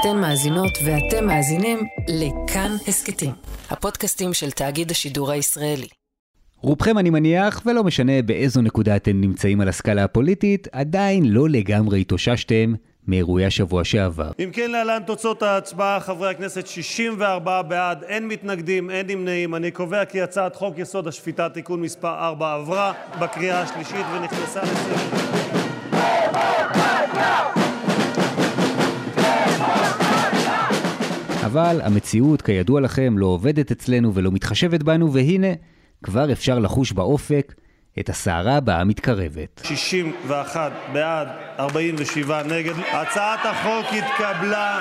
אתן מאזינות ואתם מאזינים לכאן הסכתים, הפודקאסטים של תאגיד השידור הישראלי. רובכם אני מניח, ולא משנה באיזו נקודה אתם נמצאים על הסקאלה הפוליטית, עדיין לא לגמרי התאוששתם מאירועי השבוע שעבר. אם כן, להלן תוצאות ההצבעה, חברי הכנסת 64 בעד, אין מתנגדים, אין נמנעים. אני קובע כי הצעת חוק יסוד השפיטה (תיקון מס' 4) עברה בקריאה השלישית ונכנסה לסדר. אבל המציאות, כידוע לכם, לא עובדת אצלנו ולא מתחשבת בנו, והנה, כבר אפשר לחוש באופק את הסערה הבאה מתקרבת. 61 בעד, 47 נגד. הצעת החוק התקבלה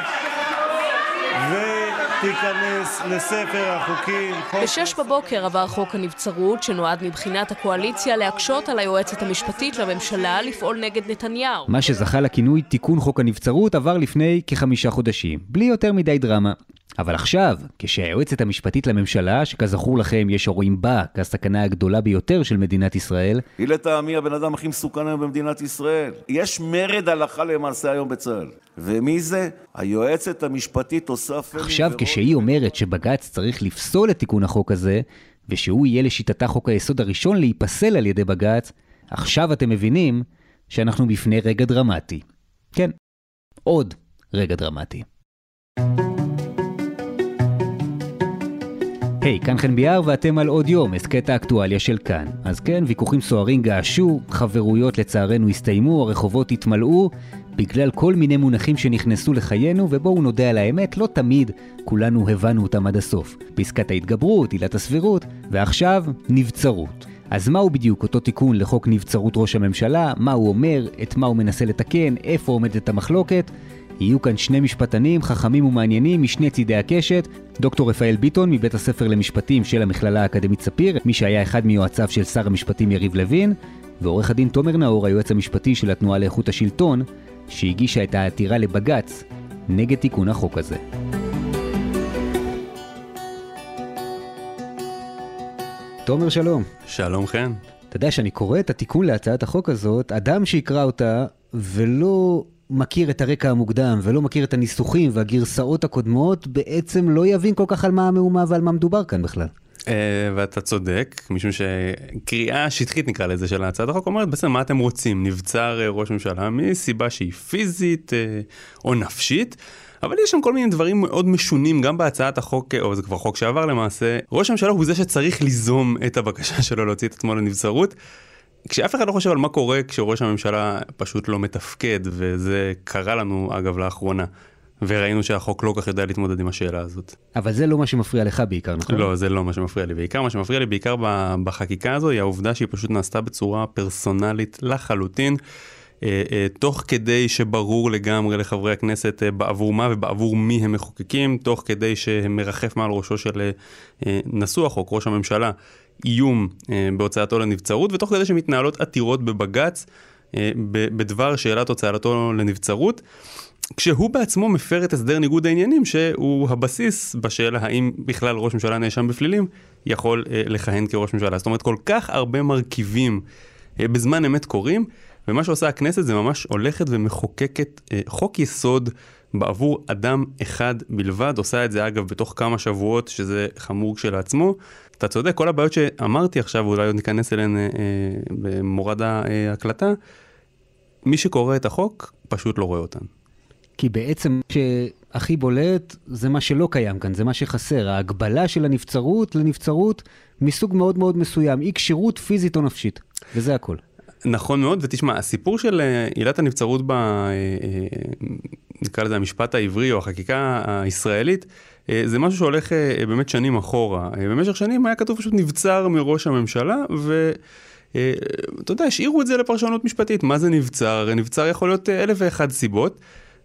ותיכנס לספר החוקים. חוק- בשש בבוקר עבר חוק הנבצרות, שנועד מבחינת הקואליציה להקשות על היועצת המשפטית לממשלה לפעול נגד נתניהו. מה שזכה לכינוי תיקון חוק הנבצרות עבר לפני כחמישה חודשים, בלי יותר מדי דרמה. אבל עכשיו, כשהיועצת המשפטית לממשלה, שכזכור לכם יש הרואים בה כסכנה הגדולה ביותר של מדינת ישראל, היא לטעמי הבן אדם הכי מסוכן היום במדינת ישראל. יש מרד הלכה למעשה היום בצה"ל. ומי זה? היועצת המשפטית עושה עכשיו. כשהיא אומרת שבג"ץ צריך לפסול את תיקון החוק הזה, ושהוא יהיה לשיטתה חוק היסוד הראשון להיפסל על ידי בג"ץ, עכשיו אתם מבינים שאנחנו בפני רגע דרמטי. כן, עוד רגע דרמטי. היי, כאן חן ביאר ואתם על עוד יום, הסכת האקטואליה של כאן. אז כן, ויכוחים סוערים געשו, חברויות לצערנו הסתיימו, הרחובות התמלאו, בגלל כל מיני מונחים שנכנסו לחיינו, ובואו נודה על האמת, לא תמיד כולנו הבנו אותם עד הסוף. פסקת ההתגברות, עילת הסבירות, ועכשיו, נבצרות. אז מהו בדיוק אותו תיקון לחוק נבצרות ראש הממשלה, מה הוא אומר, את מה הוא מנסה לתקן, איפה עומדת המחלוקת? יהיו כאן שני משפטנים חכמים ומעניינים משני צידי הקשת, דוקטור רפאל ביטון מבית הספר למשפטים של המכללה האקדמית ספיר, מי שהיה אחד מיועציו של שר המשפטים יריב לוין, ועורך הדין תומר נאור, היועץ המשפטי של התנועה לאיכות השלטון, שהגישה את העתירה לבג"ץ נגד תיקון החוק הזה. תומר שלום. שלום חן. אתה יודע שאני קורא את התיקון להצעת החוק הזאת, אדם שיקרא אותה ולא מכיר את הרקע המוקדם ולא מכיר את הניסוחים והגרסאות הקודמות, בעצם לא יבין כל כך על מה המהומה ועל מה מדובר כאן בכלל. Uh, ואתה צודק, משום שקריאה שטחית נקרא לזה של הצעת החוק אומרת בעצם מה אתם רוצים, נבצר uh, ראש ממשלה מסיבה שהיא פיזית uh, או נפשית. אבל יש שם כל מיני דברים מאוד משונים גם בהצעת החוק, או זה כבר חוק שעבר למעשה, ראש הממשלה הוא זה שצריך ליזום את הבקשה שלו להוציא את עצמו לנבצרות. כשאף אחד לא חושב על מה קורה כשראש הממשלה פשוט לא מתפקד, וזה קרה לנו אגב לאחרונה, וראינו שהחוק לא כל כך יודע להתמודד עם השאלה הזאת. אבל זה לא מה שמפריע לך בעיקר, נכון? לא, זה לא מה שמפריע לי. בעיקר מה שמפריע לי בעיקר בחקיקה הזו היא העובדה שהיא פשוט נעשתה בצורה פרסונלית לחלוטין. אה, אה, תוך כדי שברור לגמרי לחברי הכנסת אה, בעבור מה ובעבור מי הם מחוקקים, תוך כדי שמרחף מעל ראשו של נשוא החוק, ראש הממשלה, איום אה, בהוצאתו לנבצרות, ותוך כדי שמתנהלות עתירות בבג"ץ אה, בדבר שאלת הוצאתו לנבצרות. כשהוא בעצמו מפר את הסדר ניגוד העניינים שהוא הבסיס בשאלה האם בכלל ראש ממשלה נאשם בפלילים יכול אה, לכהן כראש ממשלה. זאת אומרת כל כך הרבה מרכיבים בזמן אמת קורים ומה שעושה הכנסת זה ממש הולכת ומחוקקת אה, חוק יסוד בעבור אדם אחד בלבד, עושה את זה אגב בתוך כמה שבועות שזה חמור כשלעצמו. אתה צודק, כל הבעיות שאמרתי עכשיו, אולי עוד ניכנס אליהן אה, אה, במורד ההקלטה, מי שקורא את החוק פשוט לא רואה אותן. כי בעצם מה שהכי בולט זה מה שלא קיים כאן, זה מה שחסר, ההגבלה של הנבצרות לנבצרות מסוג מאוד מאוד מסוים, אי כשירות פיזית או נפשית, וזה הכל. נכון מאוד, ותשמע, הסיפור של אה, עילת הנבצרות ב... נקרא לזה המשפט העברי או החקיקה הישראלית, אה, זה משהו שהולך אה, באמת שנים אחורה. אה, במשך שנים היה כתוב פשוט נבצר מראש הממשלה, ו... אתה יודע, השאירו את זה לפרשנות משפטית, מה זה נבצר? נבצר יכול להיות אלף ואחד סיבות.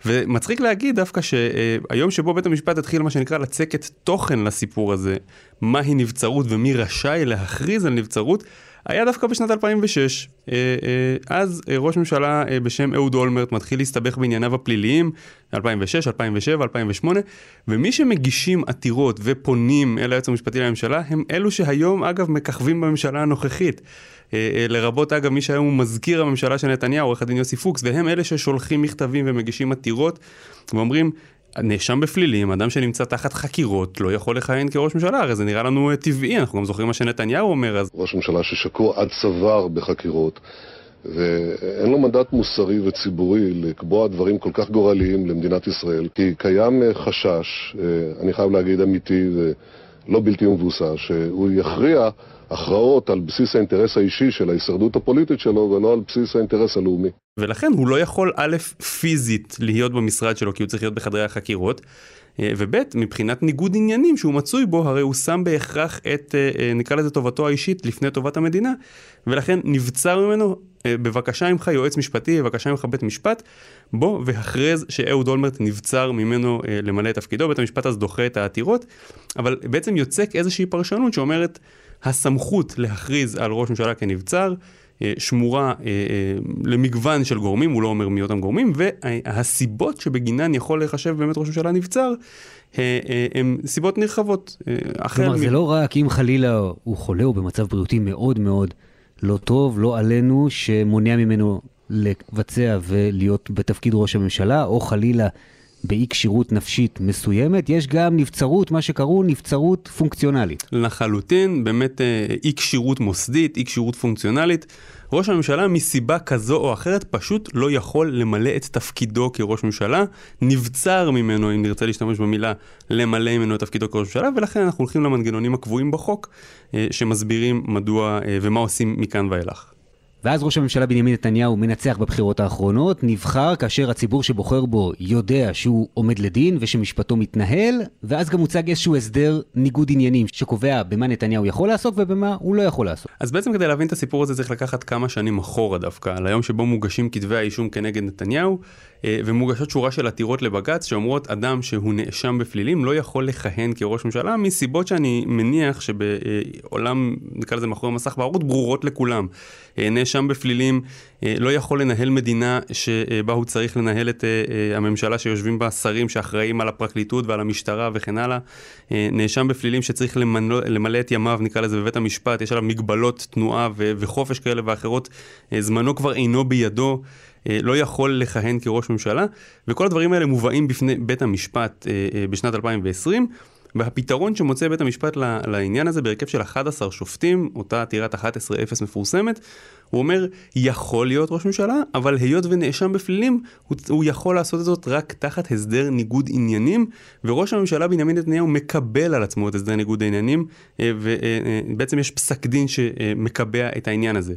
ומצחיק להגיד דווקא שהיום שבו בית המשפט התחיל מה שנקרא לצקת תוכן לסיפור הזה, מהי נבצרות ומי רשאי להכריז על נבצרות, היה דווקא בשנת 2006. אה, אה, אז אה, ראש ממשלה בשם אהוד אולמרט מתחיל להסתבך בענייניו הפליליים, 2006, 2007, 2008, ומי שמגישים עתירות ופונים אל היועץ המשפטי לממשלה, הם אלו שהיום אגב מככבים בממשלה הנוכחית. לרבות אגב מי שהיום הוא מזכיר הממשלה של נתניהו, עורך הדין יוסי פוקס, והם אלה ששולחים מכתבים ומגישים עתירות ואומרים, נאשם בפלילים, אדם שנמצא תחת חקירות, לא יכול לכהן כראש ממשלה, הרי זה נראה לנו אה, טבעי, אנחנו גם זוכרים מה שנתניהו אומר. אז... ראש ממשלה ששקוע עד צוואר בחקירות, ואין לו מנדט מוסרי וציבורי לקבוע דברים כל כך גורליים למדינת ישראל, כי קיים אה, חשש, אה, אני חייב להגיד אמיתי ולא בלתי מבוסס, שהוא יכריע הכרעות על בסיס האינטרס האישי של ההישרדות הפוליטית שלו ולא על בסיס האינטרס הלאומי. ולכן הוא לא יכול א', פיזית להיות במשרד שלו כי הוא צריך להיות בחדרי החקירות, אה, וב', מבחינת ניגוד עניינים שהוא מצוי בו, הרי הוא שם בהכרח את, אה, אה, נקרא לזה טובתו האישית לפני טובת המדינה, ולכן נבצר ממנו, בבקשה ממך יועץ משפטי, בבקשה ממך בית משפט, בוא והכרז שאהוד אולמרט נבצר ממנו למלא את תפקידו, בית המשפט אז דוחה את העתירות, אבל בעצם יוצק איזושהי פרשנות שאומרת, הסמכות להכריז על ראש ממשלה כנבצר, אה, שמורה אה, אה, למגוון של גורמים, הוא לא אומר מי אותם גורמים, והסיבות שבגינן יכול להיחשב באמת ראש ממשלה נבצר, הן סיבות נרחבות. כלומר, מ... זה לא רק אם חלילה הוא חולה או במצב בריאותי מאוד מאוד לא טוב, לא עלינו, שמונע ממנו לבצע ולהיות בתפקיד ראש הממשלה, או חלילה באי כשירות נפשית מסוימת, יש גם נבצרות, מה שקראו נבצרות פונקציונלית. לחלוטין, באמת אה, אי כשירות מוסדית, אי כשירות פונקציונלית. ראש הממשלה מסיבה כזו או אחרת פשוט לא יכול למלא את תפקידו כראש ממשלה, נבצר ממנו, אם נרצה להשתמש במילה, למלא ממנו את תפקידו כראש ממשלה, ולכן אנחנו הולכים למנגנונים הקבועים בחוק, אה, שמסבירים מדוע אה, ומה עושים מכאן ואילך. ואז ראש הממשלה בנימין נתניהו מנצח בבחירות האחרונות, נבחר כאשר הציבור שבוחר בו יודע שהוא עומד לדין ושמשפטו מתנהל, ואז גם מוצג איזשהו הסדר ניגוד עניינים שקובע במה נתניהו יכול לעסוק ובמה הוא לא יכול לעסוק. אז בעצם כדי להבין את הסיפור הזה צריך לקחת כמה שנים אחורה דווקא, ליום שבו מוגשים כתבי האישום כנגד נתניהו, ומוגשות שורה של עתירות לבג"ץ שאומרות אדם שהוא נאשם בפלילים לא יכול לכהן כראש ממשלה מסיבות שאני מניח שבעולם, נקרא לזה מאחורי מסך בערות, ברורות לכולם. אה, נאשם בפלילים אה, לא יכול לנהל מדינה שבה הוא צריך לנהל את הממשלה שיושבים בה שרים שאחראים על הפרקליטות ועל המשטרה וכן הלאה. נאשם בפלילים שצריך למלא, למלא את ימיו, נקרא לזה, בבית המשפט, יש עליו מגבלות תנועה וחופש כאלה ואחרות, זמנו כבר אינו בידו. אה, לא יכול לכהן כראש ממשלה, וכל הדברים האלה מובאים בפני בית המשפט אה, אה, בשנת 2020. והפתרון שמוצא בית המשפט לעניין הזה בהרכב של 11 שופטים, אותה עתירת 11-0 מפורסמת, הוא אומר, יכול להיות ראש ממשלה, אבל היות ונאשם בפלילים, הוא, הוא יכול לעשות את זאת רק תחת הסדר ניגוד עניינים, וראש הממשלה בנימין נתניהו מקבל על עצמו את הסדר ניגוד העניינים, ובעצם יש פסק דין שמקבע את העניין הזה.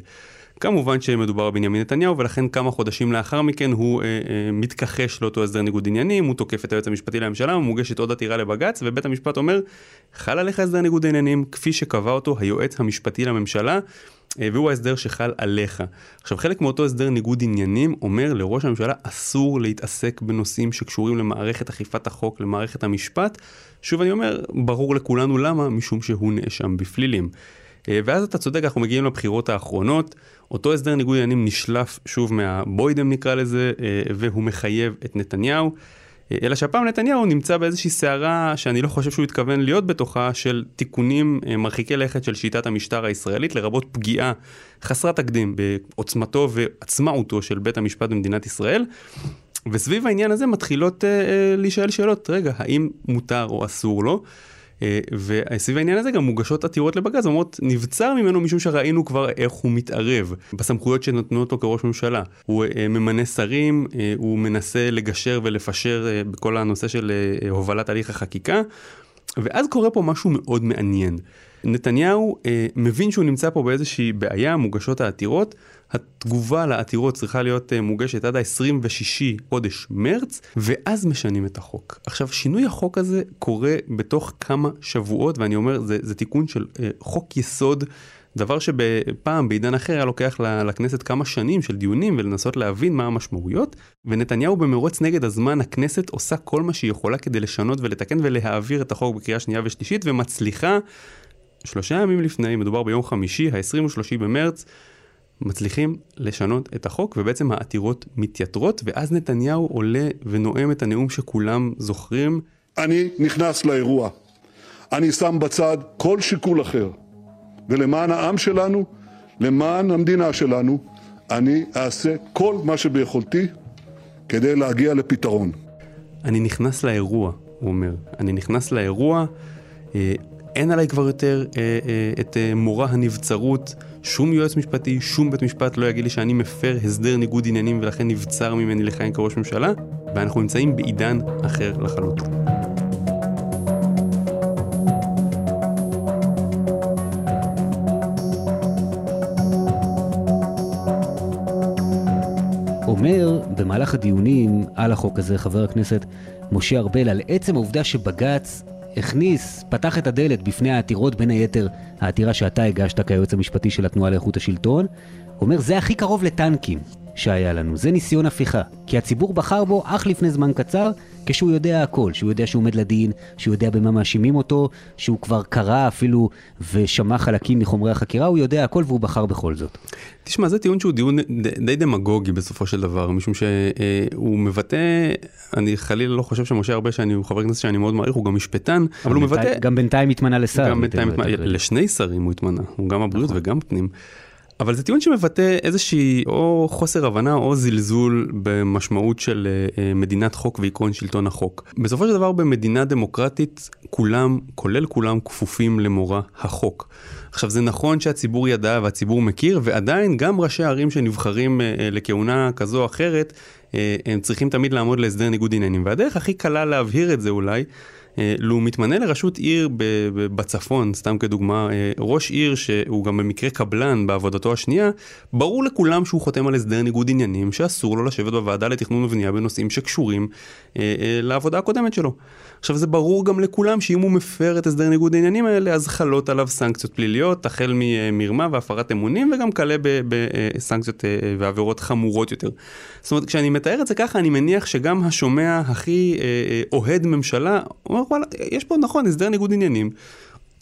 כמובן שמדובר בבנימין נתניהו, ולכן כמה חודשים לאחר מכן הוא אה, אה, מתכחש לאותו הסדר ניגוד עניינים, הוא תוקף את היועץ המשפטי לממשלה, מוגשת עוד עתירה לבג"ץ, ובית המשפט אומר, חל עליך הסדר ניגוד עניינים, כפי שקבע אותו היועץ המשפטי לממשלה. אה, והוא ההסדר שחל עליך. עכשיו, חלק מאותו הסדר ניגוד עניינים אומר לראש הממשלה אסור להתעסק בנושאים שקשורים למערכת אכיפת החוק, למערכת המשפט. שוב אני אומר, ברור לכולנו למה, משום שהוא נאשם בפלילים. אה, ואז אתה צודק, אנחנו מגיעים לבחירות האחרונות, אותו הסדר ניגוד עניינים נשלף שוב מהבוידם נקרא לזה, אה, והוא מחייב את נתניהו. אה, אלא שהפעם נתניהו נמצא באיזושהי סערה שאני לא חושב שהוא התכוון להיות בתוכה של תיקונים מרחיקי לכת של שיטת המשטר הישראלית לרבות פגיעה חסרת תקדים בעוצמתו ועצמאותו של בית המשפט במדינת ישראל. וסביב העניין הזה מתחילות אה, להישאל שאלות, רגע, האם מותר או אסור לו? אה, וסביב העניין הזה גם מוגשות עתירות לבג"ץ, אומרות נבצר ממנו משום שראינו כבר איך הוא מתערב בסמכויות שנתנו אותו כראש ממשלה. הוא אה, ממנה שרים, אה, הוא מנסה לגשר ולפשר בכל הנושא של הובלת הליך החקיקה, ואז קורה פה משהו מאוד מעניין. נתניהו אה, מבין שהוא נמצא פה באיזושהי בעיה, מוגשות העתירות. התגובה לעתירות צריכה להיות אה, מוגשת עד ה-26 חודש מרץ, ואז משנים את החוק. עכשיו, שינוי החוק הזה קורה בתוך כמה שבועות, ואני אומר, זה, זה תיקון של אה, חוק יסוד. דבר שפעם בעידן אחר היה לוקח לכנסת כמה שנים של דיונים ולנסות להבין מה המשמעויות, ונתניהו במרוץ נגד הזמן, הכנסת עושה כל מה שהיא יכולה כדי לשנות ולתקן ולהעביר את החוק בקריאה שנייה ושלישית, ומצליחה שלושה ימים לפני, מדובר ביום חמישי, ה-23 במרץ, מצליחים לשנות את החוק, ובעצם העתירות מתייתרות, ואז נתניהו עולה ונואם את הנאום שכולם זוכרים. אני נכנס לאירוע. אני שם בצד כל שיקול אחר. ולמען העם שלנו, למען המדינה שלנו, אני אעשה כל מה שביכולתי כדי להגיע לפתרון. אני נכנס לאירוע, הוא אומר. אני נכנס לאירוע, אה, אין עליי כבר יותר אה, אה, את אה, מורא הנבצרות, שום יועץ משפטי, שום בית משפט לא יגיד לי שאני מפר הסדר ניגוד עניינים ולכן נבצר ממני לכהן כראש ממשלה, ואנחנו נמצאים בעידן אחר לחלוטין. אומר במהלך הדיונים על החוק הזה חבר הכנסת משה ארבל על עצם העובדה שבג"ץ הכניס, פתח את הדלת בפני העתירות, בין היתר העתירה שאתה הגשת כיועץ המשפטי של התנועה לאיכות השלטון, אומר זה הכי קרוב לטנקים שהיה לנו, זה ניסיון הפיכה, כי הציבור בחר בו אך לפני זמן קצר, כשהוא יודע הכל, שהוא יודע שהוא עומד לדין, שהוא יודע במה מאשימים אותו, שהוא כבר קרא אפילו ושמע חלקים מחומרי החקירה, הוא יודע הכל והוא בחר בכל זאת. תשמע, זה טיעון שהוא דיון די דמגוגי בסופו של דבר, משום שהוא מבטא, אני חלילה לא חושב שמשה הרבה שאני הוא חבר כנסת שאני מאוד מעריך, הוא גם משפטן, אבל הוא מבטא... גם בינתיים התמנה לשר. גם בינתיים התמנה, לשני שרים הוא התמנה, הוא גם הבריאות נכון. וגם פנים. אבל זה טיעון שמבטא איזושהי או חוסר הבנה או זלזול במשמעות של uh, מדינת חוק ועקרון שלטון החוק. בסופו של דבר במדינה דמוקרטית כולם, כולל כולם, כפופים למורא החוק. עכשיו זה נכון שהציבור ידע והציבור מכיר ועדיין גם ראשי ערים שנבחרים uh, לכהונה כזו או אחרת הם צריכים תמיד לעמוד להסדר ניגוד עניינים והדרך הכי קלה להבהיר את זה אולי אה, לו מתמנה לראשות עיר בצפון, סתם כדוגמה, אה, ראש עיר שהוא גם במקרה קבלן בעבודתו השנייה, ברור לכולם שהוא חותם על הסדר ניגוד עניינים שאסור לו לשבת בוועדה לתכנון ובנייה בנושאים שקשורים אה, לעבודה הקודמת שלו. עכשיו זה ברור גם לכולם שאם הוא מפר את הסדר ניגוד העניינים האלה אז חלות עליו סנקציות פליליות החל ממרמה והפרת אמונים וגם כלה בסנקציות ועבירות חמורות יותר. זאת אומרת כשאני מתאר את זה ככה אני מניח שגם השומע הכי אוהד ממשלה אומר וואלה, יש פה נכון הסדר ניגוד עניינים.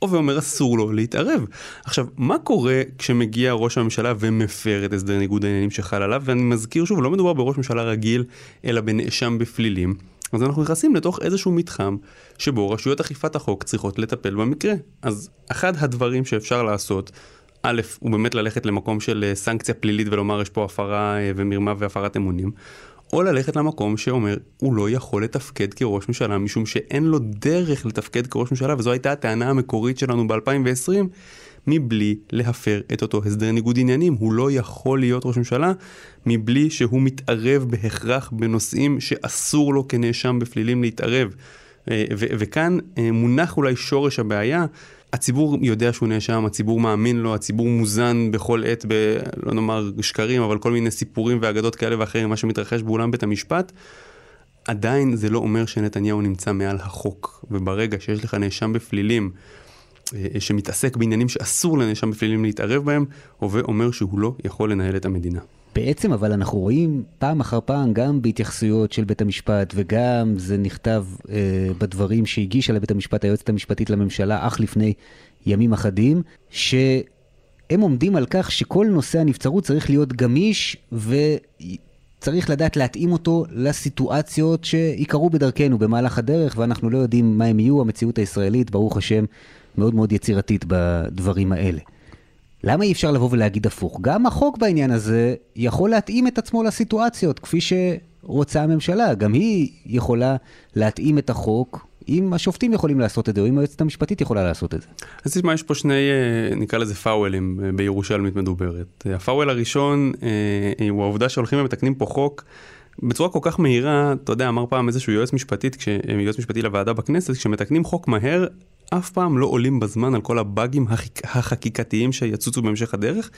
ואומר אסור לו להתערב. עכשיו, מה קורה כשמגיע ראש הממשלה ומפר את הסדר ניגוד העניינים שחל עליו? ואני מזכיר שוב, לא מדובר בראש ממשלה רגיל, אלא בנאשם בפלילים. אז אנחנו נכנסים לתוך איזשהו מתחם שבו רשויות אכיפת החוק צריכות לטפל במקרה. אז אחד הדברים שאפשר לעשות, א', הוא באמת ללכת למקום של אה, סנקציה פלילית ולומר יש פה הפרה אה, ומרמה והפרת אמונים. או ללכת למקום שאומר, הוא לא יכול לתפקד כראש ממשלה משום שאין לו דרך לתפקד כראש ממשלה, וזו הייתה הטענה המקורית שלנו ב-2020, מבלי להפר את אותו הסדר ניגוד עניינים. הוא לא יכול להיות ראש ממשלה מבלי שהוא מתערב בהכרח בנושאים שאסור לו כנאשם בפלילים להתערב. אה, וכאן אה, מונח אולי שורש הבעיה. הציבור יודע שהוא נאשם, הציבור מאמין לו, הציבור מוזן בכל עת, ב, לא נאמר שקרים, אבל כל מיני סיפורים ואגדות כאלה ואחרים, מה שמתרחש באולם בית המשפט. עדיין זה לא אומר שנתניהו נמצא מעל החוק, וברגע שיש לך נאשם בפלילים, אה, שמתעסק בעניינים שאסור לנאשם בפלילים להתערב בהם, הווה אומר שהוא לא יכול לנהל את המדינה. בעצם אבל אנחנו רואים פעם אחר פעם גם בהתייחסויות של בית המשפט וגם זה נכתב אה, בדברים שהגישה לבית המשפט היועצת המשפטית לממשלה אך לפני ימים אחדים, שהם עומדים על כך שכל נושא הנבצרות צריך להיות גמיש וצריך לדעת להתאים אותו לסיטואציות שיקרו בדרכנו במהלך הדרך ואנחנו לא יודעים מה הם יהיו, המציאות הישראלית ברוך השם מאוד מאוד יצירתית בדברים האלה. למה אי אפשר לבוא ולהגיד הפוך? גם החוק בעניין הזה יכול להתאים את עצמו לסיטואציות, כפי שרוצה הממשלה. גם היא יכולה להתאים את החוק אם השופטים יכולים לעשות את זה, או אם היועצת המשפטית יכולה לעשות את זה. אז תשמע, יש פה שני, אה, נקרא לזה פאוולים אה, בירושלמית מדוברת. הפאוול הראשון אה, הוא העובדה שהולכים ומתקנים פה חוק. בצורה כל כך מהירה, אתה יודע, אמר פעם איזשהו יועץ משפטית, כש, יועץ משפטי לוועדה בכנסת, כשמתקנים חוק מהר, אף פעם לא עולים בזמן על כל הבאגים החק... החקיקתיים שיצוצו בהמשך הדרך.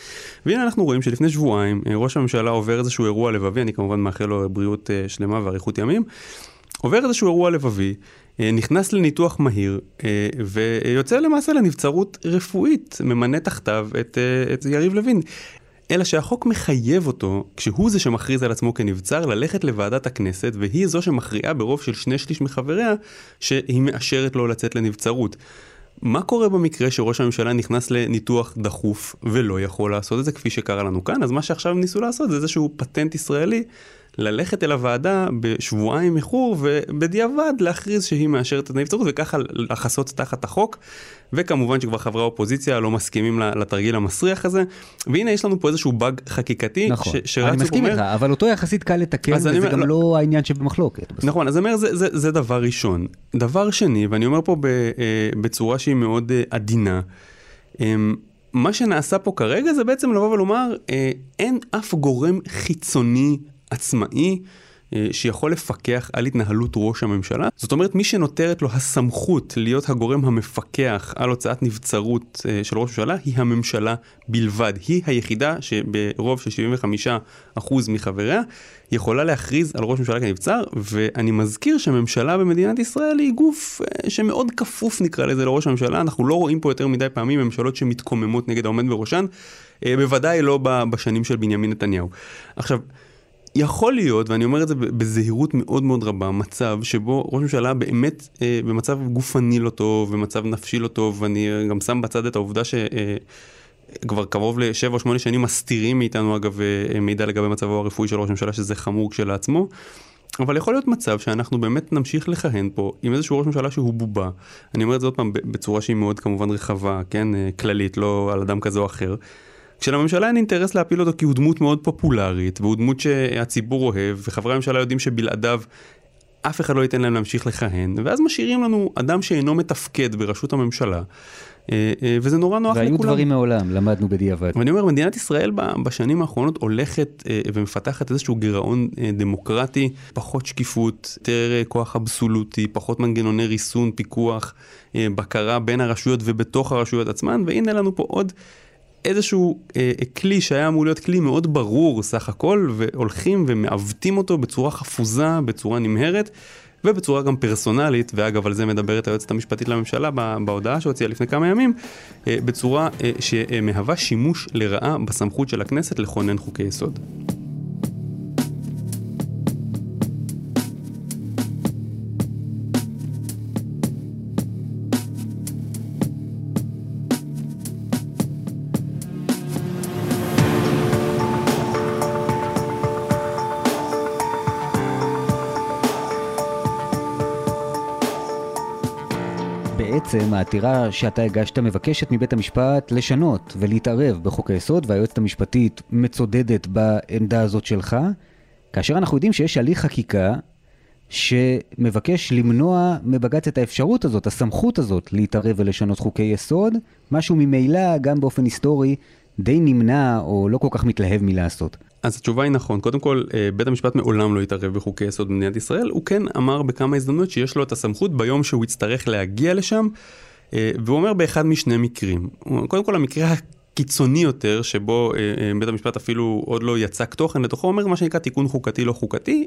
והנה אנחנו רואים שלפני שבועיים אה, ראש הממשלה עובר איזשהו אירוע לבבי, אני כמובן מאחל לו בריאות אה, שלמה ואריכות ימים, עובר איזשהו אירוע לבבי, אה, נכנס לניתוח מהיר ויוצא למעשה לנבצרות רפואית, ממנה תחתיו את, את יריב לוין. אלא שהחוק מחייב אותו, כשהוא זה שמכריז על עצמו כנבצר, ללכת לוועדת הכנסת, והיא זו שמכריעה ברוב של שני שליש מחבריה, שהיא מאשרת לו לצאת לנבצרות. מה קורה במקרה שראש הממשלה נכנס לניתוח דחוף ולא יכול לעשות את זה כפי שקרה לנו כאן? אז מה שעכשיו ניסו לעשות זה איזשהו פטנט ישראלי ללכת אל הוועדה בשבועיים איחור ובדיעבד להכריז שהיא מאשרת את הנבצרות וככה לחסות תחת החוק. וכמובן שכבר חברי האופוזיציה לא מסכימים לתרגיל המסריח הזה. והנה יש לנו פה איזשהו באג חקיקתי נכון, ש- אני מסכים איתך, אבל אותו יחסית קל לתקן וזה אומר, גם לא... לא העניין שבמחלוקת. בסוף. נכון, אז אני אומר זה, זה, זה דבר ראשון. דבר שני, ואני אומר פה ב, אה, בצורה שהיא מאוד אה, עדינה, אמ, מה שנעשה פה כרגע זה בעצם לבוא ולומר, אה, אין אף גורם חיצוני עצמאי אה, שיכול לפקח על התנהלות ראש הממשלה. זאת אומרת, מי שנותרת לו הסמכות להיות הגורם המפקח על הוצאת נבצרות אה, של ראש הממשלה, היא הממשלה בלבד. היא היחידה שברוב של 75% מחבריה יכולה להכריז על ראש ממשלה כנבצר, ואני מזכיר שממשלה במדינת ישראל היא גוף אה, שמאוד כפוף נקרא לזה לראש הממשלה. אנחנו לא רואים פה יותר מדי פעמים ממשלות שמתקוממות נגד העומד בראשן, בוודאי לא בשנים של בנימין נתניהו. עכשיו, יכול להיות, ואני אומר את זה בזהירות מאוד מאוד רבה, מצב שבו ראש ממשלה באמת אה, במצב גופני לא טוב, במצב נפשי לא טוב, ואני גם שם בצד את העובדה ש... אה, קרוב לשבע או שמונה שנים מסתירים מאיתנו אגב אה, מידע לגבי מצבו הרפואי של ראש הממשלה שזה חמור כשלעצמו. אבל יכול להיות מצב שאנחנו באמת נמשיך לכהן פה עם איזשהו ראש ממשלה שהוא בובה. אני אומר את זה עוד פעם בצורה שהיא מאוד כמובן רחבה, כן, אה, כללית, לא על אדם כזה או אחר. כשלממשלה אין אינטרס להפיל אותו כי הוא דמות מאוד פופולרית, והוא דמות שהציבור אוהב, וחברי הממשלה יודעים שבלעדיו אף אחד לא ייתן להם להמשיך לכהן, ואז משאירים לנו אדם שאינו מתפקד בראשות הממשלה. אה, אה, וזה נורא נוח והיו לכולם. והיו דברים מעולם, למדנו בדיעבד. ואני אומר, מדינת ישראל בשנים האחרונות הולכת אה, ומפתחת איזשהו גירעון דמוקרטי, פחות שקיפות, יותר כוח אבסולוטי, פחות מנגנוני ריסון, פיקוח, בקרה בין הרשויות ובתוך הרשויות עצמן, והנה לנו פה עוד איזשהו אה, כלי שהיה אמור להיות כלי מאוד ברור סך הכל, והולכים ומעוותים אותו בצורה חפוזה, בצורה נמהרת. ובצורה גם פרסונלית, ואגב על זה מדברת היועצת המשפטית לממשלה בהודעה שהוציאה לפני כמה ימים, אה, בצורה אה, שמהווה שימוש לרעה בסמכות של הכנסת לכונן חוקי יסוד. בעצם העתירה שאתה הגשת מבקשת מבית המשפט לשנות ולהתערב בחוק היסוד, והיועצת המשפטית מצודדת בעמדה הזאת שלך, כאשר אנחנו יודעים שיש הליך חקיקה שמבקש למנוע מבג"ץ את האפשרות הזאת, הסמכות הזאת, להתערב ולשנות חוקי יסוד, משהו ממילא, גם באופן היסטורי, די נמנע או לא כל כך מתלהב מלעשות. אז התשובה היא נכון. קודם כל, אה, בית המשפט מעולם לא התערב בחוקי יסוד במדינת ישראל. הוא כן אמר בכמה הזדמנויות שיש לו את הסמכות ביום שהוא יצטרך להגיע לשם, אה, והוא אומר באחד משני מקרים. קודם כל, המקרה הקיצוני יותר, שבו אה, בית המשפט אפילו עוד לא יצק תוכן לתוכו, אומר מה שנקרא תיקון חוקתי לא חוקתי.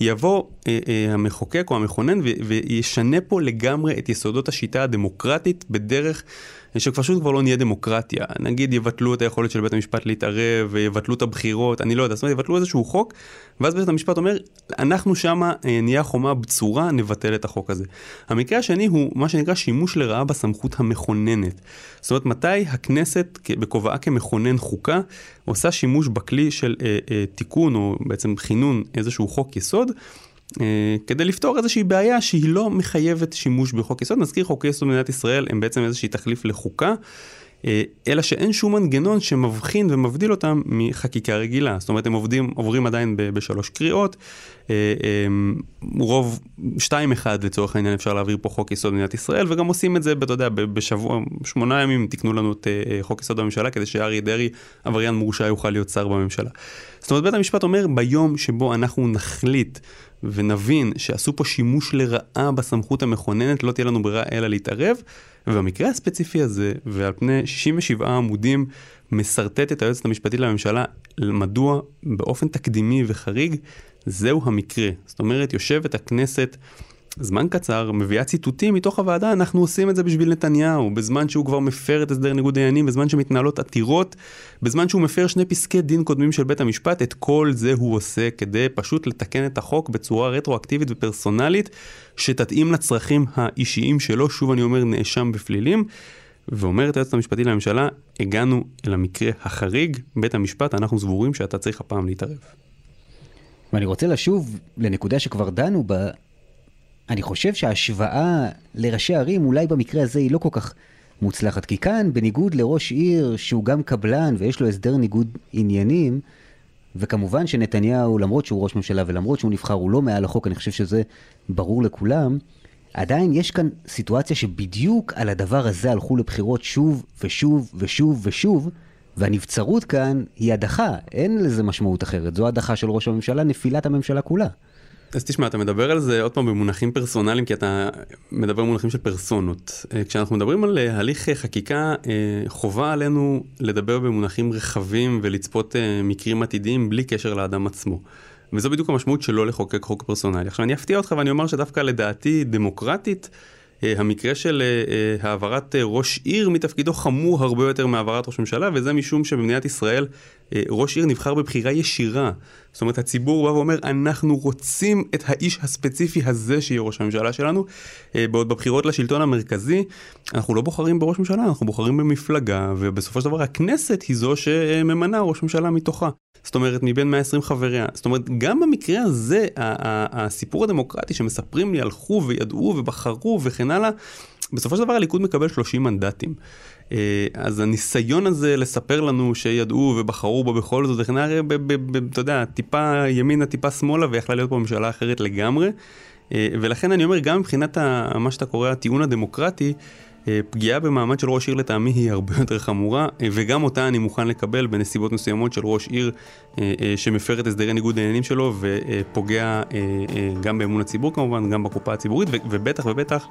יבוא אה, אה, המחוקק או המכונן וישנה פה לגמרי את יסודות השיטה הדמוקרטית בדרך שפשוט כבר לא נהיה דמוקרטיה. נגיד יבטלו את היכולת של בית המשפט להתערב, יבטלו את הבחירות, אני לא יודע, זאת אומרת יבטלו איזשהו חוק, ואז בית המשפט אומר, אנחנו שמה אה, נהיה חומה בצורה, נבטל את החוק הזה. המקרה השני הוא מה שנקרא שימוש לרעה בסמכות המכוננת. זאת אומרת, מתי הכנסת בכובעה כמכונן חוקה עושה שימוש בכלי של אה, אה, תיקון או בעצם כינון איזשהו חוק יסוד. אה, כדי לפתור איזושהי בעיה שהיא לא מחייבת שימוש בחוק יסוד. נזכיר חוקי יסוד במדינת ישראל הם בעצם איזושהי תחליף לחוקה. אה, אלא שאין שום מנגנון שמבחין ומבדיל אותם מחקיקה רגילה. זאת אומרת, הם עובדים, עוברים עדיין בשלוש קריאות. אה, רוב 2-1 לצורך העניין אפשר להעביר פה חוק יסוד במדינת ישראל, וגם עושים את זה, אתה יודע, בשבוע, שמונה ימים תקנו לנו את חוק יסוד בממשלה, כדי שאריה דרעי, עבריין מורשע, יוכל להיות שר בממשלה. זאת אומרת, בית המשפט אומר, ביום שבו אנחנו נחליט ונבין שעשו פה שימוש לרעה בסמכות המכוננת, לא תהיה לנו ברירה אלא להתערב. ובמקרה הספציפי הזה, ועל פני 67 עמודים, משרטט את היועצת המשפטית לממשלה מדוע באופן תקדימי וחריג זהו המקרה. זאת אומרת, יושבת הכנסת זמן קצר, מביאה ציטוטים מתוך הוועדה, אנחנו עושים את זה בשביל נתניהו, בזמן שהוא כבר מפר את הסדר ניגוד העניינים, בזמן שמתנהלות עתירות, בזמן שהוא מפר שני פסקי דין קודמים של בית המשפט, את כל זה הוא עושה כדי פשוט לתקן את החוק בצורה רטרואקטיבית ופרסונלית, שתתאים לצרכים האישיים שלו, שוב אני אומר, נאשם בפלילים. ואומרת היועצת המשפטית לממשלה, הגענו אל המקרה החריג, בית המשפט, אנחנו סבורים שאתה צריך הפעם להתערב. ואני רוצה לשוב לנקודה שכבר דנו בה. אני חושב שההשוואה לראשי ערים אולי במקרה הזה היא לא כל כך מוצלחת. כי כאן, בניגוד לראש עיר שהוא גם קבלן ויש לו הסדר ניגוד עניינים, וכמובן שנתניהו, למרות שהוא ראש ממשלה ולמרות שהוא נבחר, הוא לא מעל החוק, אני חושב שזה ברור לכולם, עדיין יש כאן סיטואציה שבדיוק על הדבר הזה הלכו לבחירות שוב ושוב ושוב ושוב, והנבצרות כאן היא הדחה, אין לזה משמעות אחרת. זו הדחה של ראש הממשלה, נפילת הממשלה כולה. אז תשמע, אתה מדבר על זה עוד פעם במונחים פרסונליים, כי אתה מדבר במונחים של פרסונות. אה, כשאנחנו מדברים על אה, הליך אה, חקיקה, חובה עלינו לדבר במונחים רחבים ולצפות מקרים עתידיים בלי קשר לאדם עצמו. וזו בדיוק המשמעות שלא לחוקק חוק פרסונלי. עכשיו אני אפתיע אותך ואני אומר שדווקא לדעתי דמוקרטית, המקרה של העברת ראש עיר מתפקידו חמור הרבה יותר מהעברת ראש ממשלה, וזה משום שבמדינת ישראל ראש עיר נבחר בבחירה ישירה. זאת אומרת, הציבור בא ואומר, אנחנו רוצים את האיש הספציפי הזה שיהיה ראש הממשלה שלנו. אה, בעוד בבחירות לשלטון המרכזי, אנחנו לא בוחרים בראש ממשלה, אנחנו בוחרים במפלגה, ובסופו של דבר הכנסת היא זו שממנה ראש ממשלה מתוכה. זאת אומרת, מבין 120 חבריה. זאת אומרת, גם במקרה הזה, הסיפור הדמוקרטי שמספרים לי הלכו וידעו ובחרו וכן הלאה, בסופו של דבר הליכוד מקבל 30 מנדטים. אה, אז הניסיון הזה לספר לנו שידעו ובחרו בו בכל זאת, זה כנראה, אתה יודע, טיפה ימינה, טיפה שמאלה, ויכלה להיות פה ממשלה אחרת לגמרי. אה, ולכן אני אומר, גם מבחינת מה שאתה קורא הטיעון הדמוקרטי, פגיעה במעמד של ראש עיר לטעמי היא הרבה יותר חמורה, וגם אותה אני מוכן לקבל בנסיבות מסוימות של ראש עיר שמפר את הסדרי ניגוד העניינים שלו ופוגע גם באמון הציבור כמובן, גם בקופה הציבורית, ובטח ובטח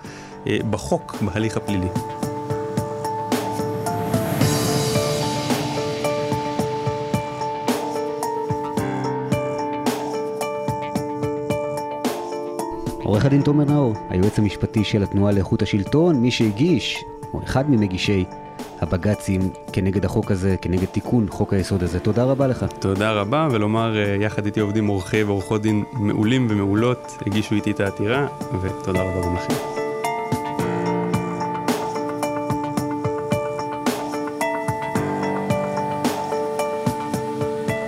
בחוק, בהליך הפלילי. עורך הדין תומר נאור, היועץ המשפטי של התנועה לאיכות השלטון, מי שהגיש, או אחד ממגישי הבג"צים כנגד החוק הזה, כנגד תיקון חוק היסוד הזה. תודה רבה לך. תודה רבה, ולומר, אה, יחד איתי עובדים עורכי ועורכות דין מעולים ומעולות, הגישו איתי את העתירה, ותודה רבה גם לכם.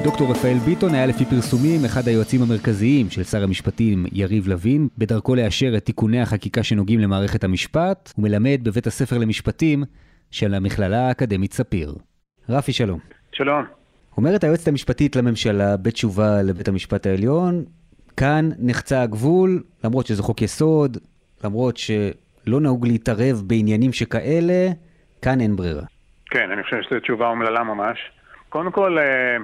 דוקטור רפאל ביטון היה לפי פרסומים אחד היועצים המרכזיים של שר המשפטים יריב לוין, בדרכו לאשר את תיקוני החקיקה שנוגעים למערכת המשפט, הוא מלמד בבית הספר למשפטים של המכללה האקדמית ספיר. רפי שלום. שלום. אומרת היועצת המשפטית לממשלה בתשובה לבית המשפט העליון, כאן נחצה הגבול, למרות שזה חוק יסוד, למרות שלא נהוג להתערב בעניינים שכאלה, כאן אין ברירה. כן, אני חושב שזו תשובה אומללה ממש. קודם כל, אה,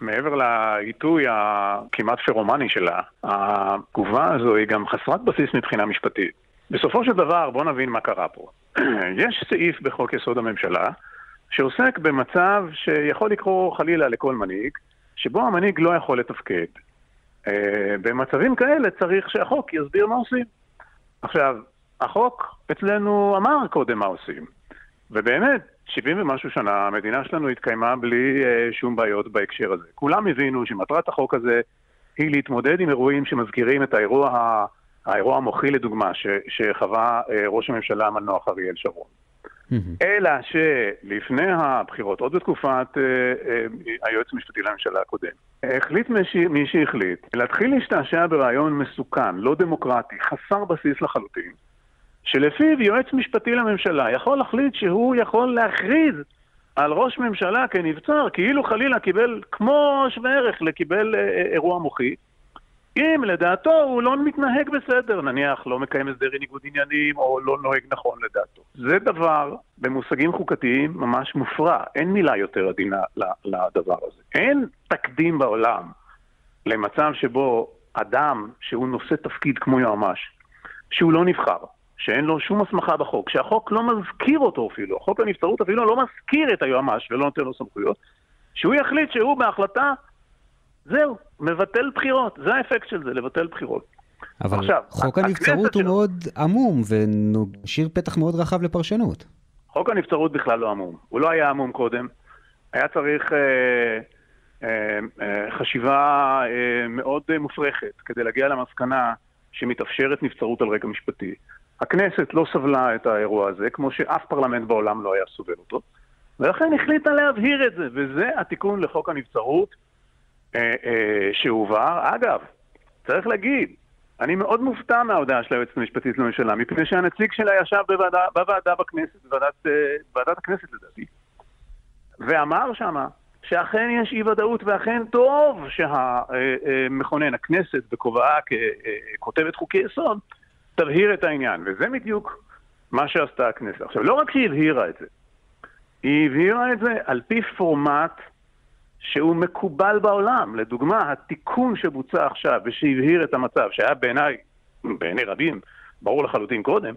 מעבר לעיתוי הכמעט פרומני שלה, התגובה הזו היא גם חסרת בסיס מבחינה משפטית. בסופו של דבר, בואו נבין מה קרה פה. יש סעיף בחוק יסוד הממשלה שעוסק במצב שיכול לקרוא חלילה לכל מנהיג, שבו המנהיג לא יכול לתפקד. אה, במצבים כאלה צריך שהחוק יסביר מה עושים. עכשיו, החוק אצלנו אמר קודם מה עושים, ובאמת, 70 ומשהו שנה המדינה שלנו התקיימה בלי uh, שום בעיות בהקשר הזה. כולם הבינו שמטרת החוק הזה היא להתמודד עם אירועים שמזכירים את האירוע, האירוע המוחי לדוגמה ש, שחווה uh, ראש הממשלה המנוח אריאל שרון. אלא שלפני הבחירות, עוד בתקופת uh, היועץ המשפטי לממשלה הקודם, החליט מי שהחליט להתחיל להשתעשע ברעיון מסוכן, לא דמוקרטי, חסר בסיס לחלוטין, שלפיו יועץ משפטי לממשלה יכול להחליט שהוא יכול להכריז על ראש ממשלה כנבצר, כאילו חלילה קיבל, כמו שווה ערך לקיבל אה, אה, אירוע מוחי, אם לדעתו הוא לא מתנהג בסדר, נניח לא מקיים הסדרי ניגוד עניינים או לא נוהג נכון לדעתו. זה דבר במושגים חוקתיים ממש מופרע, אין מילה יותר עדינה לדבר הזה. אין תקדים בעולם למצב שבו אדם שהוא נושא תפקיד כמו יועמ"ש, שהוא לא נבחר, שאין לו שום הסמכה בחוק, שהחוק לא מזכיר אותו אפילו, חוק הנבצרות אפילו לא מזכיר את היועמ"ש ולא נותן לו סמכויות, שהוא יחליט שהוא בהחלטה, זהו, מבטל בחירות, זה האפקט של זה, לבטל בחירות. אבל עכשיו, חוק הנבצרות הוא של... מאוד עמום ומשאיר פתח מאוד רחב לפרשנות. חוק הנבצרות בכלל לא עמום, הוא לא היה עמום קודם, היה צריך אה, אה, אה, חשיבה אה, מאוד מופרכת כדי להגיע למסקנה שמתאפשרת נבצרות על רקע משפטי. הכנסת לא סבלה את האירוע הזה, כמו שאף פרלמנט בעולם לא היה סובל אותו, ולכן החליטה להבהיר את זה, וזה התיקון לחוק הנבצרות, שהועבר. אגב, צריך להגיד, אני מאוד מופתע מההודעה של היועצת המשפטית לממשלה, מפני שהנציג שלה ישב בוועדה, בוועדה בכנסת, בוועדת, בוועדת הכנסת לדעתי, ואמר שמה שאכן יש אי ודאות ואכן טוב שהמכונן, הכנסת, בכובעה ככותבת חוקי יסוד, תבהיר את העניין. וזה בדיוק מה שעשתה הכנסת. עכשיו, לא רק שהיא הבהירה את זה, היא הבהירה את זה על פי פורמט שהוא מקובל בעולם. לדוגמה, התיקון שבוצע עכשיו ושהבהיר את המצב, שהיה בעיניי, בעיני רבים, ברור לחלוטין קודם,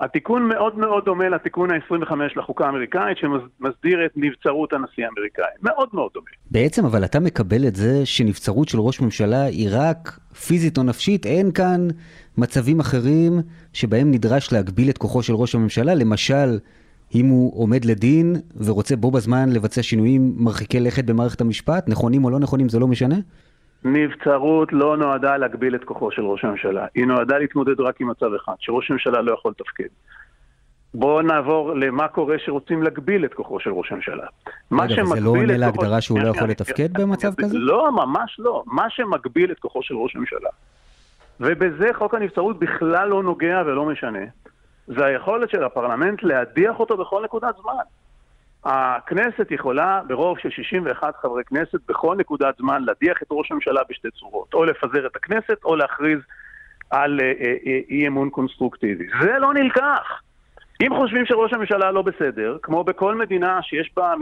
התיקון מאוד מאוד דומה לתיקון ה-25 לחוקה האמריקאית שמסדיר את נבצרות הנשיא האמריקאי. מאוד מאוד דומה. בעצם, אבל אתה מקבל את זה שנבצרות של ראש ממשלה היא רק פיזית או נפשית? אין כאן מצבים אחרים שבהם נדרש להגביל את כוחו של ראש הממשלה? למשל, אם הוא עומד לדין ורוצה בו בזמן לבצע שינויים מרחיקי לכת במערכת המשפט, נכונים או לא נכונים, זה לא משנה? נבצרות לא נועדה להגביל את כוחו של ראש הממשלה, היא נועדה להתמודד רק עם מצב אחד, שראש הממשלה לא יכול לתפקד. בואו נעבור למה קורה שרוצים להגביל את כוחו של ראש הממשלה. רגע, וזה לא עונה להגדרה שהוא לא יכול לתפקד במצב כזה? לא, ממש לא. מה שמגביל את כוחו של ראש הממשלה, ובזה חוק הנבצרות בכלל לא נוגע ולא משנה, זה היכולת של הפרלמנט להדיח אותו בכל נקודת זמן. הכנסת יכולה ברוב של 61 חברי כנסת בכל נקודת זמן להדיח את ראש הממשלה בשתי צורות, או לפזר את הכנסת או להכריז על אה, אה, אה, אי אמון קונסטרוקטיבי. זה לא נלקח. אם חושבים שראש הממשלה לא בסדר, כמו בכל מדינה שיש בה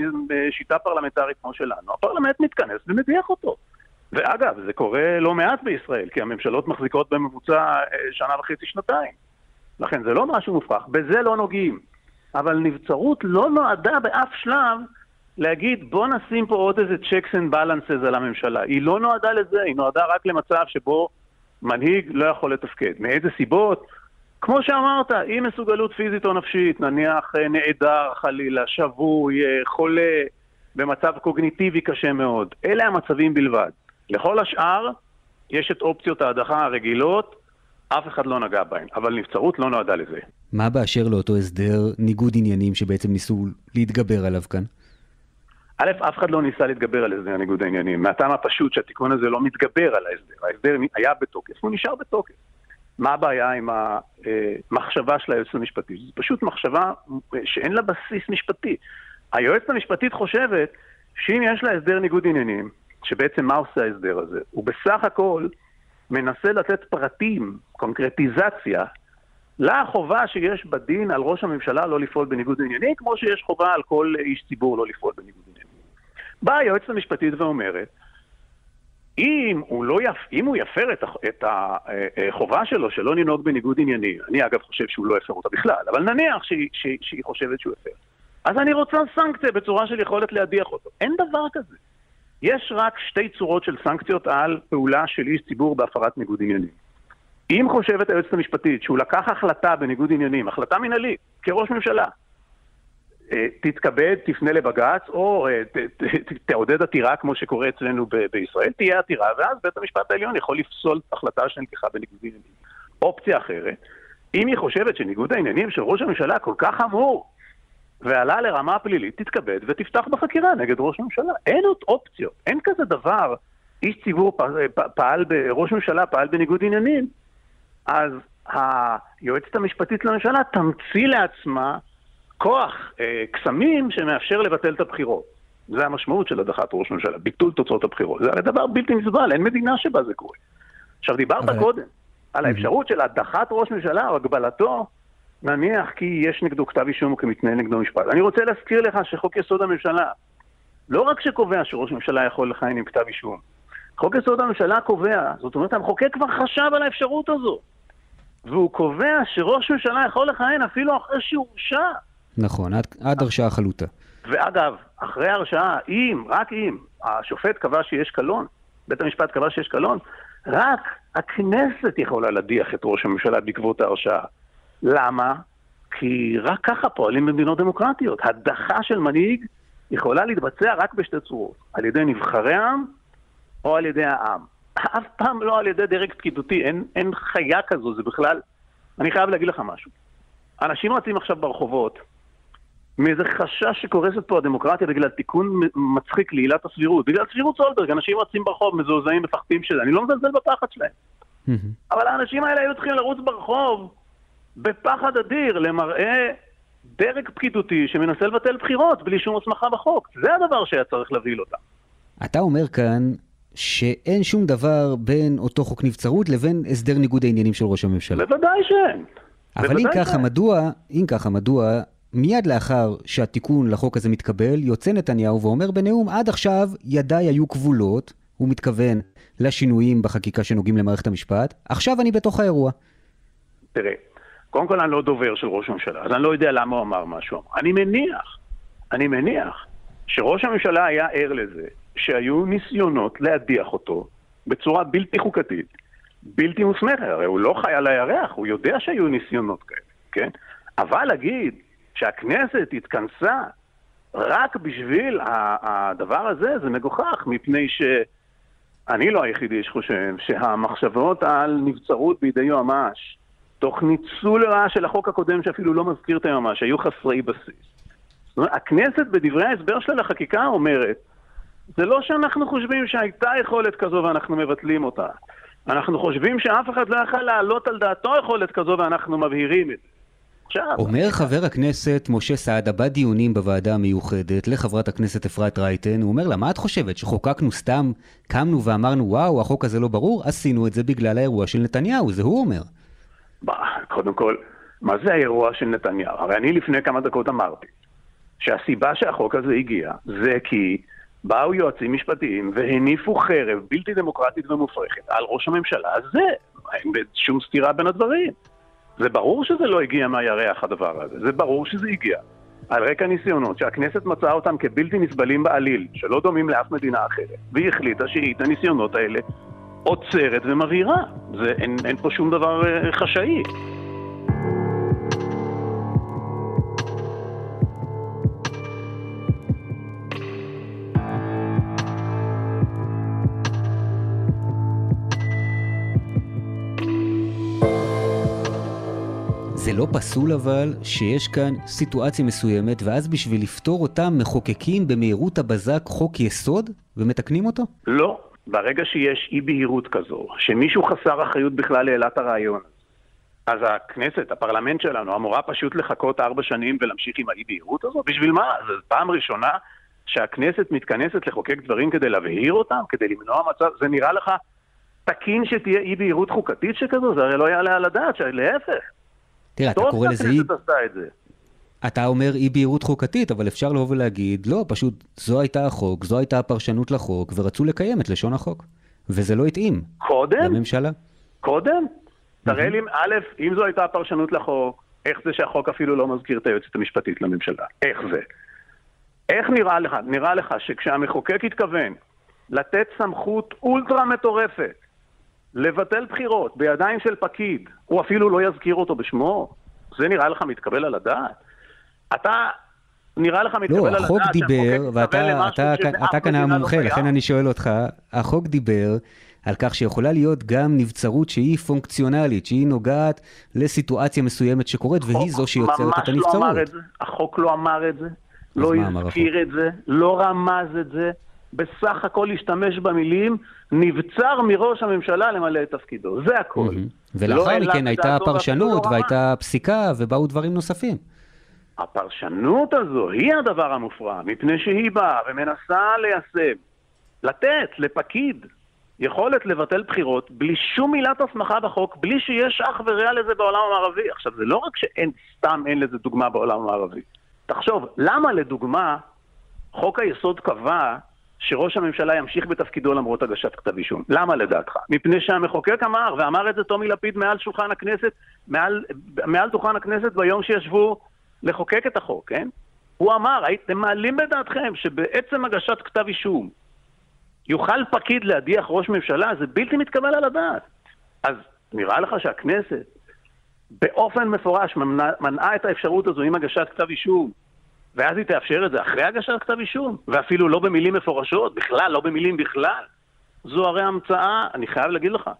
שיטה פרלמנטרית כמו שלנו, הפרלמנט מתכנס ומדיח אותו. ואגב, זה קורה לא מעט בישראל, כי הממשלות מחזיקות בממוצע שנה וחצי, שנתיים. לכן זה לא משהו מופרך, בזה לא נוגעים. אבל נבצרות לא נועדה באף שלב להגיד בוא נשים פה עוד איזה checks and balances על הממשלה. היא לא נועדה לזה, היא נועדה רק למצב שבו מנהיג לא יכול לתפקד. מאיזה סיבות? כמו שאמרת, אי מסוגלות פיזית או נפשית, נניח אה, נעדר חלילה, שבוי, אה, חולה, במצב קוגניטיבי קשה מאוד. אלה המצבים בלבד. לכל השאר, יש את אופציות ההדחה הרגילות, אף אחד לא נגע בהן, אבל נבצרות לא נועדה לזה. מה באשר לאותו הסדר ניגוד עניינים שבעצם ניסו להתגבר עליו כאן? א', אף אחד לא ניסה להתגבר על הסדר ניגוד העניינים, מהטעם הפשוט שהתיקון הזה לא מתגבר על ההסדר. ההסדר היה בתוקף, הוא נשאר בתוקף. מה הבעיה עם המחשבה של היועצת המשפטית? זו פשוט מחשבה שאין לה בסיס משפטי. היועצת המשפטית חושבת שאם יש לה הסדר ניגוד עניינים, שבעצם מה עושה ההסדר הזה? הוא בסך הכל מנסה לתת פרטים, קונקרטיזציה, לחובה שיש בדין על ראש הממשלה לא לפעול בניגוד ענייני, כמו שיש חובה על כל איש ציבור לא לפעול בניגוד ענייני. באה היועצת המשפטית ואומרת, אם הוא, לא יפ... אם הוא יפר את, את החובה שלו שלא לנהוג בניגוד ענייני, אני אגב חושב שהוא לא יפר אותה בכלל, אבל נניח שהיא, שהיא, שהיא חושבת שהוא יפר, אז אני רוצה סנקציה בצורה של יכולת להדיח אותו. אין דבר כזה. יש רק שתי צורות של סנקציות על פעולה של איש ציבור בהפרת ניגוד עניינים. אם חושבת היועצת המשפטית שהוא לקח החלטה בניגוד עניינים, החלטה מנהלית, כראש ממשלה, אה, תתכבד, תפנה לבג"ץ, או אה, תעודד עתירה כמו שקורה אצלנו בישראל, תהיה עתירה, ואז בית המשפט העליון יכול לפסול החלטה שנלקחה בניגוד עניינים. אופציה אחרת, אם היא חושבת שניגוד העניינים של ראש הממשלה כל כך חמור, ועלה לרמה פלילית, תתכבד ותפתח בחקירה נגד ראש הממשלה. אין עוד אופציות, אין כזה דבר. איש ציבור פעל, ראש ממשלה פעל בניגוד עניינים, אז היועצת המשפטית לממשלה תמציא לעצמה כוח אה, קסמים שמאפשר לבטל את הבחירות. זה המשמעות של הדחת ראש ממשלה, ביטול תוצאות הבחירות. זה הרי דבר בלתי נסבל, אין מדינה שבה זה קורה. עכשיו, דיברת אבל... קודם על האפשרות של הדחת ראש ממשלה או הגבלתו נניח כי יש נגדו כתב אישום או כי מתנהל נגדו משפט. אני רוצה להזכיר לך שחוק יסוד הממשלה, לא רק שקובע שראש ממשלה יכול לכהן עם כתב אישום, חוק יסוד הממשלה קובע, זאת אומרת המחוקק כבר חשב על האפשרות הזו. והוא קובע שראש ממשלה יכול לכהן אפילו אחרי שהורשע. נכון, עד, עד הרשעה חלוטה. ואגב, אחרי הרשעה, אם, רק אם, השופט קבע שיש קלון, בית המשפט קבע שיש קלון, רק הכנסת יכולה להדיח את ראש הממשלה בעקבות ההרשעה. למה? כי רק ככה פועלים במדינות דמוקרטיות. הדחה של מנהיג יכולה להתבצע רק בשתי צורות, על ידי נבחרי העם או על ידי העם. אף פעם לא על ידי דרג פקידותי, אין, אין חיה כזו, זה בכלל... אני חייב להגיד לך משהו. אנשים רצים עכשיו ברחובות מאיזה חשש שקורסת פה הדמוקרטיה בגלל תיקון מצחיק לעילת הסבירות. בגלל סבירות סולברג, אנשים רצים ברחוב, מזועזעים, מפחדים שזה. אני לא מזלזל בפחד שלהם. אבל האנשים האלה היו צריכים לרוץ ברחוב בפחד אדיר למראה דרג פקידותי שמנסה לבטל בחירות בלי שום הסמכה בחוק. זה הדבר שהיה צריך להבהיל אותם. אתה אומר כאן שאין שום דבר בין אותו חוק נבצרות לבין הסדר ניגוד העניינים של ראש הממשלה. בוודאי שאין. אבל אם ככה, מדוע, אם ככה, מדוע מיד לאחר שהתיקון לחוק הזה מתקבל, יוצא נתניהו ואומר בנאום, עד עכשיו ידיי היו כבולות, הוא מתכוון לשינויים בחקיקה שנוגעים למערכת המשפט, עכשיו אני בתוך האירוע. תראה, קודם כל אני לא דובר של ראש הממשלה, אז אני לא יודע למה הוא אמר משהו. אני מניח, אני מניח, שראש הממשלה היה ער לזה שהיו ניסיונות להדיח אותו בצורה בלתי חוקתית, בלתי מוסמכת, הרי הוא לא חי על הירח, הוא יודע שהיו ניסיונות כאלה, כן? אבל להגיד שהכנסת התכנסה רק בשביל הדבר הזה, זה מגוחך, מפני שאני לא היחידי שחושב שהמחשבות על נבצרות בידי יועמ"ש, תוך ניצול לרעה של החוק הקודם שאפילו לא מזכיר את היועמ"ש, היו חסרי בסיס. זאת אומרת, הכנסת בדברי ההסבר שלה לחקיקה אומרת, זה לא שאנחנו חושבים שהייתה יכולת כזו ואנחנו מבטלים אותה. אנחנו חושבים שאף אחד לא יכל להעלות על דעתו יכולת כזו ואנחנו מבהירים את זה. עכשיו... אומר חבר הכנסת משה סעדה בדיונים בוועדה המיוחדת לחברת הכנסת אפרת רייטן, הוא אומר לה, מה את חושבת, שחוקקנו סתם, קמנו ואמרנו, וואו, החוק הזה לא ברור? עשינו את זה בגלל האירוע של נתניהו, זה הוא אומר. קודם כל, מה זה האירוע של נתניהו? הרי אני לפני כמה דקות אמרתי שהסיבה שהחוק הזה הגיע זה כי באו יועצים משפטיים והניפו חרב בלתי דמוקרטית ומופרכת על ראש הממשלה הזה. אין שום סתירה בין הדברים. זה ברור שזה לא הגיע מהירח הדבר הזה, זה ברור שזה הגיע. על רקע ניסיונות שהכנסת מצאה אותם כבלתי נסבלים בעליל, שלא דומים לאף מדינה אחרת, והיא החליטה שהיא את הניסיונות האלה עוצרת ומבהירה. זה, אין, אין פה שום דבר אה, חשאי. לא פסול אבל שיש כאן סיטואציה מסוימת, ואז בשביל לפתור אותה מחוקקים במהירות הבזק חוק יסוד ומתקנים אותו? לא. ברגע שיש אי בהירות כזו, שמישהו חסר אחריות בכלל העלה את הרעיון, אז הכנסת, הפרלמנט שלנו, אמורה פשוט לחכות ארבע שנים ולהמשיך עם האי בהירות הזו? בשביל מה? זו פעם ראשונה שהכנסת מתכנסת לחוקק דברים כדי להבהיר אותם, כדי למנוע מצב, זה נראה לך תקין שתהיה אי בהירות חוקתית שכזו? זה הרי לא יעלה על הדעת, להפך. תראה, אתה קורא לזה אי... אתה אומר אי בהירות חוקתית, אבל אפשר לבוא ולהגיד, לא, פשוט זו הייתה החוק, זו הייתה הפרשנות לחוק, ורצו לקיים את לשון החוק. וזה לא התאים. קודם? לממשלה. קודם? תראה לי, א', אם זו הייתה הפרשנות לחוק, איך זה שהחוק אפילו לא מזכיר את היועצת המשפטית לממשלה? איך זה? איך נראה לך? נראה לך שכשהמחוקק התכוון לתת סמכות אולטרה מטורפת לבטל בחירות בידיים של פקיד, הוא אפילו לא יזכיר אותו בשמו? זה נראה לך מתקבל על הדעת? אתה, נראה לך מתקבל לא, על הדעת החוק דיבר, ואתה אתה, אתה כאן המומחה, לא לכן אני שואל אותך, החוק דיבר על כך שיכולה להיות גם נבצרות שהיא פונקציונלית, שהיא נוגעת לסיטואציה מסוימת שקורית, והיא זו שיוצרת את הנבצרות. לא את זה, החוק לא אמר את זה, לא הזכיר את זה, לא רמז את זה. בסך הכל להשתמש במילים, נבצר מראש הממשלה למלא את תפקידו. זה הכל. Mm-hmm. ולאחר לא מכן הייתה פרשנות והייתה פסיקה ובאו דברים נוספים. הפרשנות הזו היא הדבר המופרע, מפני שהיא באה ומנסה ליישם, לתת לפקיד יכולת לבטל בחירות בלי שום מילת הסמכה בחוק, בלי שיש אח ורע לזה בעולם המערבי. עכשיו, זה לא רק שאין, סתם אין לזה דוגמה בעולם המערבי. תחשוב, למה לדוגמה חוק היסוד קבע שראש הממשלה ימשיך בתפקידו למרות הגשת כתב אישום. למה לדעתך? מפני שהמחוקק אמר, ואמר את זה טומי לפיד מעל שולחן הכנסת, מעל, מעל דוכן הכנסת ביום שישבו לחוקק את החוק, כן? הוא אמר, הייתם מעלים בדעתכם שבעצם הגשת כתב אישום יוכל פקיד להדיח ראש ממשלה, זה בלתי מתקבל על הדעת. אז נראה לך שהכנסת באופן מפורש מנעה את האפשרות הזו עם הגשת כתב אישום ואז היא תאפשר את זה אחרי הגשת כתב אישום, ואפילו לא במילים מפורשות, בכלל, לא במילים בכלל. זו הרי המצאה, אני חייב להגיד לך,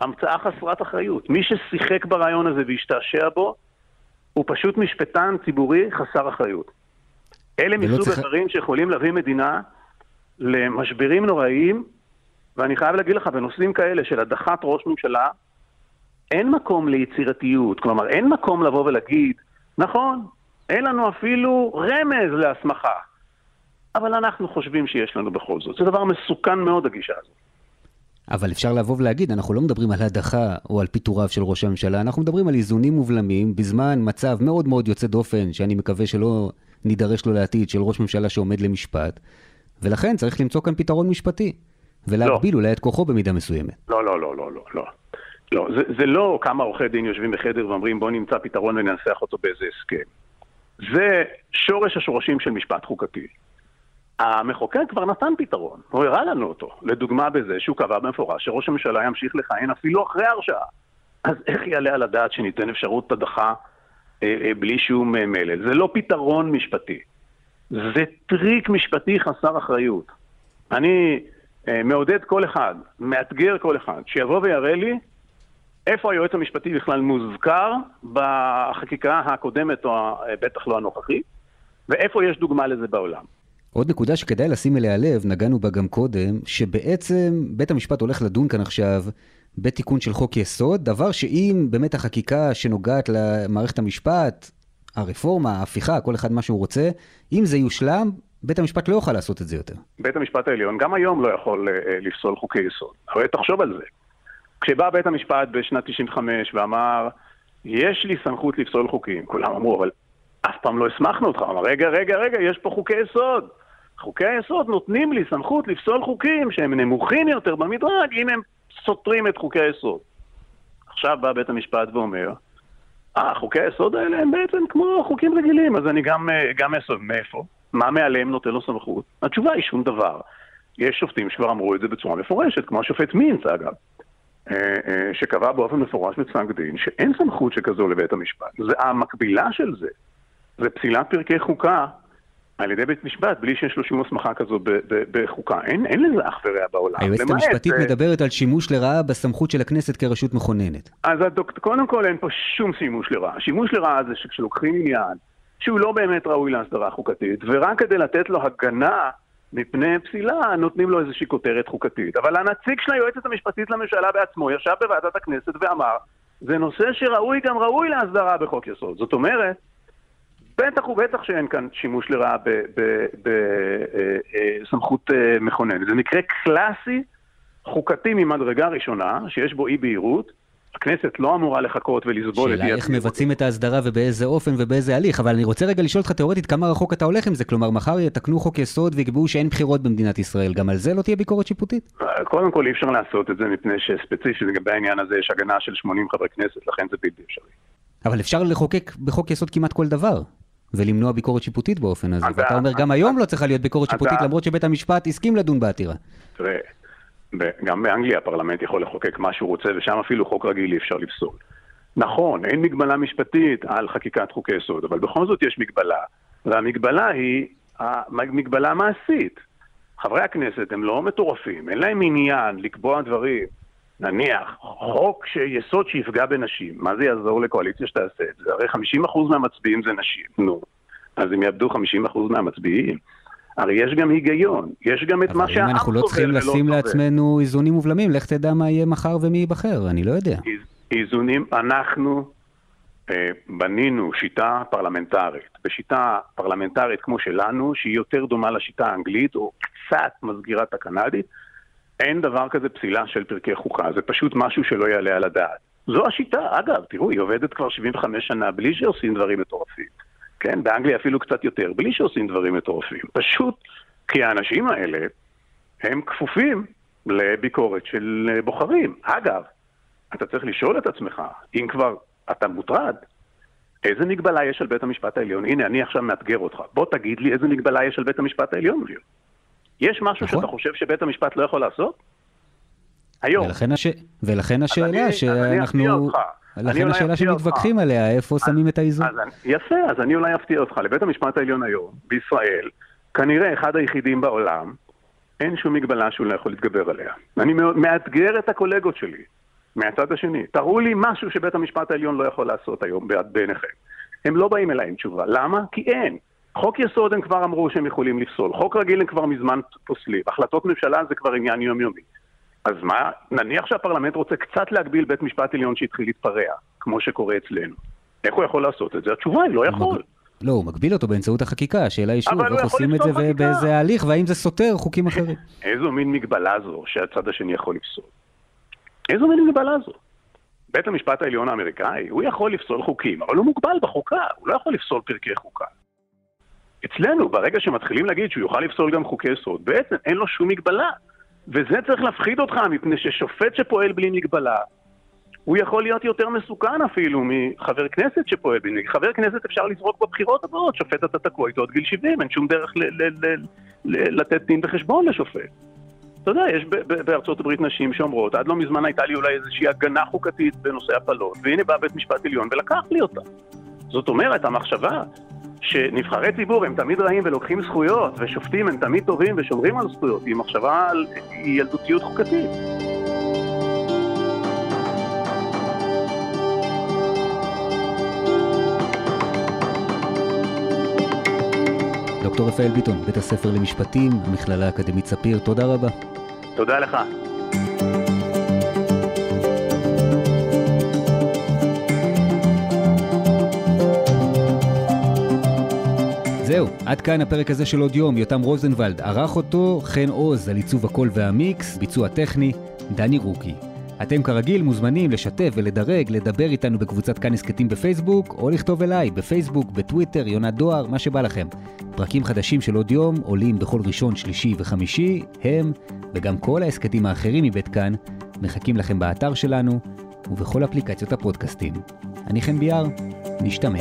המצאה חסרת אחריות. מי ששיחק ברעיון הזה והשתעשע בו, הוא פשוט משפטן ציבורי חסר אחריות. אלה מסוג צריך... הדברים שיכולים להביא מדינה למשברים נוראיים, ואני חייב להגיד לך, בנושאים כאלה של הדחת ראש ממשלה, אין מקום ליצירתיות. כלומר, אין מקום לבוא ולהגיד, נכון, אין לנו אפילו רמז להסמכה, אבל אנחנו חושבים שיש לנו בכל זאת. זה דבר מסוכן מאוד, הגישה הזאת. אבל אפשר לבוא ולהגיד, אנחנו לא מדברים על הדחה או על פיטוריו של ראש הממשלה, אנחנו מדברים על איזונים ובלמים בזמן מצב מאוד מאוד יוצא דופן, שאני מקווה שלא נידרש לו לעתיד, של ראש ממשלה שעומד למשפט, ולכן צריך למצוא כאן פתרון משפטי, ולהגביל לא. אולי את כוחו במידה מסוימת. לא, לא, לא, לא, לא. לא. לא, זה, זה לא כמה עורכי דין יושבים בחדר ואומרים בואו נמצא פתרון וננסח אותו באיזה הסכם. זה שורש השורשים של משפט חוקתי. המחוקק כבר נתן פתרון, הוא הראה לנו אותו. לדוגמה בזה שהוא קבע במפורש שראש הממשלה ימשיך לכהן אפילו אחרי הרשעה. אז איך יעלה על הדעת שניתן אפשרות הדחה אה, אה, בלי שום אה, מלל? זה לא פתרון משפטי. זה טריק משפטי חסר אחריות. אני אה, מעודד כל אחד, מאתגר כל אחד, שיבוא ויראה לי איפה היועץ המשפטי בכלל מוזכר בחקיקה הקודמת, או אה, בטח לא הנוכחית, ואיפה יש דוגמה לזה בעולם. עוד נקודה שכדאי לשים אליה לב, נגענו בה גם קודם, שבעצם בית המשפט הולך לדון כאן עכשיו בתיקון של חוק יסוד, דבר שאם באמת החקיקה שנוגעת למערכת המשפט, הרפורמה, ההפיכה, כל אחד מה שהוא רוצה, אם זה יושלם, בית המשפט לא יוכל לעשות את זה יותר. בית המשפט העליון גם היום לא יכול uh, לפסול חוקי יסוד. הרי תחשוב על זה. כשבא בית המשפט בשנת 95 ואמר, יש לי סמכות לפסול חוקים, כולם אמרו, אבל אף פעם לא הסמכנו אותך. אמר, רגע, רגע, רגע, יש פה חוקי יסוד. חוקי היסוד נותנים לי סמכות לפסול חוקים שהם נמוכים יותר במדרג אם הם סותרים את חוקי היסוד. עכשיו בא בית המשפט ואומר, אה, חוקי היסוד האלה הם בעצם כמו חוקים רגילים, אז אני גם, אה, גם אסוד. מאיפה? מה מעליהם נותן לו סמכות? התשובה היא שום דבר. יש שופטים שכבר אמרו את זה בצורה מפורשת, כמו השופט מינץ אגב, שקבע באופן מפורש בפסק דין שאין סמכות שכזו לבית המשפט. זה המקבילה של זה, זה פסילת פרקי חוקה על ידי בית משפט, בלי שיש לו שום הסמכה כזו בחוקה. אין, אין לזה אח ורע בעולם. היועצת המשפטית uh, מדברת על שימוש לרעה בסמכות של הכנסת כרשות מכוננת. אז הדוק, קודם כל אין פה שום שימוש לרעה. שימוש לרעה זה שכשלוקחים עניין שהוא לא באמת ראוי להסדרה חוקתית, ורק כדי לתת לו הגנה מפני פסילה, נותנים לו איזושהי כותרת חוקתית. אבל הנציג של היועצת המשפטית לממשלה בעצמו ישב בוועדת הכנסת ואמר, זה נושא שראוי גם ראוי להסדרה בחוק יסוד. זאת אומרת, בטח ובטח שאין כאן שימוש לרעה בסמכות אה, אה, מכוננת. זה מקרה קלאסי, חוקתי ממדרגה ראשונה, שיש בו אי בהירות. הכנסת לא אמורה לחכות ולסבול את אי שאלה איך מבצעים את ההסדרה ובאיזה אופן ובאיזה הליך, אבל אני רוצה רגע לשאול אותך תאורטית כמה רחוק אתה הולך עם זה, כלומר מחר יתקנו חוק יסוד ויקבעו שאין בחירות במדינת ישראל, גם על זה לא תהיה ביקורת שיפוטית? קודם כל אי אפשר לעשות את זה מפני שספציפית לגבי העניין הזה יש הגנה של 80 חברי כנסת, לכן זה בלתי אפשרי. אבל אפשר לחוקק בחוק יסוד כמעט כל דבר. ולמנוע ביקורת שיפוטית באופן הזה. ואתה אומר, גם היום לא צריכה להיות ביקורת שיפוטית, למרות שבית המשפט הסכים לדון בעתירה. תראה, גם באנגליה הפרלמנט יכול לחוקק מה שהוא רוצה, ושם אפילו חוק רגיל אי אפשר לפסול. נכון, אין מגבלה משפטית על חקיקת חוקי יסוד, אבל בכל זאת יש מגבלה, והמגבלה היא מגבלה מעשית. חברי הכנסת הם לא מטורפים, אין להם עניין לקבוע דברים. נניח, חוק יסוד שיפגע בנשים, מה זה יעזור לקואליציה שתעשה את זה? הרי 50% מהמצביעים זה נשים, נו. אז הם יאבדו 50% מהמצביעים. הרי יש גם היגיון, יש גם את מה שהעם סובל אבל אם אנחנו לא צריכים לשים לעצמנו איזונים ובלמים, לך תדע מה יהיה מחר ומי ייבחר, אני לא יודע. איזונים, אנחנו אה, בנינו שיטה פרלמנטרית. בשיטה פרלמנטרית כמו שלנו, שהיא יותר דומה לשיטה האנגלית, או קצת מסגירה את הקנדית, אין דבר כזה פסילה של פרקי חוקה, זה פשוט משהו שלא יעלה על הדעת. זו השיטה, אגב, תראו, היא עובדת כבר 75 שנה בלי שעושים דברים מטורפים. כן, באנגליה אפילו קצת יותר, בלי שעושים דברים מטורפים. פשוט כי האנשים האלה הם כפופים לביקורת של בוחרים. אגב, אתה צריך לשאול את עצמך, אם כבר אתה מוטרד, איזה מגבלה יש על בית המשפט העליון? הנה, אני עכשיו מאתגר אותך. בוא תגיד לי איזה מגבלה יש על בית המשפט העליון. יש משהו נכון. שאתה חושב שבית המשפט לא יכול לעשות? היום. ולכן, הש... ולכן השאלה אני, שאנחנו... לכן השאלה שמתווכחים אותך. עליה, איפה אז, שמים את האיזון? אז, יפה, אז אני אולי אפתיע אותך. לבית המשפט העליון היום, בישראל, כנראה אחד היחידים בעולם, אין שום מגבלה שהוא לא יכול להתגבר עליה. אני מאתגר את הקולגות שלי מהצד השני. תראו לי משהו שבית המשפט העליון לא יכול לעשות היום בעיניכם. הם לא באים אליי עם תשובה. למה? כי אין. חוק יסוד הם כבר אמרו שהם יכולים לפסול, חוק רגיל הם כבר מזמן פוסלים, החלטות ממשלה זה כבר עניין יומיומי. אז מה, נניח שהפרלמנט רוצה קצת להגביל בית משפט עליון שהתחיל להתפרע, כמו שקורה אצלנו. איך הוא יכול לעשות את זה? התשובה היא לא יכול. לא, הוא מגביל אותו באמצעות החקיקה, השאלה היא שוב, איך עושים את זה ובאיזה הליך, והאם זה סותר חוקים אחרים. איזו מין מגבלה זו שהצד השני יכול לפסול? איזו מין מגבלה זו? בית המשפט העליון האמריקאי, הוא יכול לפסול חוקים, אבל הוא מוגבל בחוקה, הוא לא יכול לפסול פרקי חוקה. אצלנו, ברגע שמתחילים להגיד שהוא יוכל לפסול גם חוקי יסוד, בעצם אין לו שום מגבלה. וזה צריך להפחיד אותך, מפני ששופט שפועל בלי מגבלה, הוא יכול להיות יותר מסוכן אפילו מחבר כנסת שפועל בלי חבר כנסת אפשר לזרוק בבחירות הבאות, שופט אתה תקוע איתו עד גיל 70, אין שום דרך ל- ל- ל- ל- לתת דין וחשבון לשופט. אתה יודע, יש בארצות הברית נשים שאומרות, עד לא מזמן הייתה לי אולי איזושהי הגנה חוקתית בנושא הפלות, והנה בא בית משפט עליון ולקח לי אותה. זאת אומרת, המחשבה שנבחרי ציבור הם תמיד רעים ולוקחים זכויות, ושופטים הם תמיד טובים ושומרים על זכויות, היא מחשבה על ילדותיות חוקתית. דוקטור רפאל ביטון, בית הספר למשפטים, המכללה האקדמית ספיר, תודה רבה. תודה לך. זהו, עד כאן הפרק הזה של עוד יום, יותם רוזנבלד ערך אותו, חן עוז על עיצוב הקול והמיקס, ביצוע טכני, דני רוקי. אתם כרגיל מוזמנים לשתף ולדרג, לדבר איתנו בקבוצת כאן הסכתים בפייסבוק, או לכתוב אליי בפייסבוק, בטוויטר, יונת דואר, מה שבא לכם. פרקים חדשים של עוד יום עולים בכל ראשון, שלישי וחמישי, הם, וגם כל ההסכתים האחרים מבית כאן, מחכים לכם באתר שלנו ובכל אפליקציות הפודקאסטים. אני חן ביאר, נשתמע.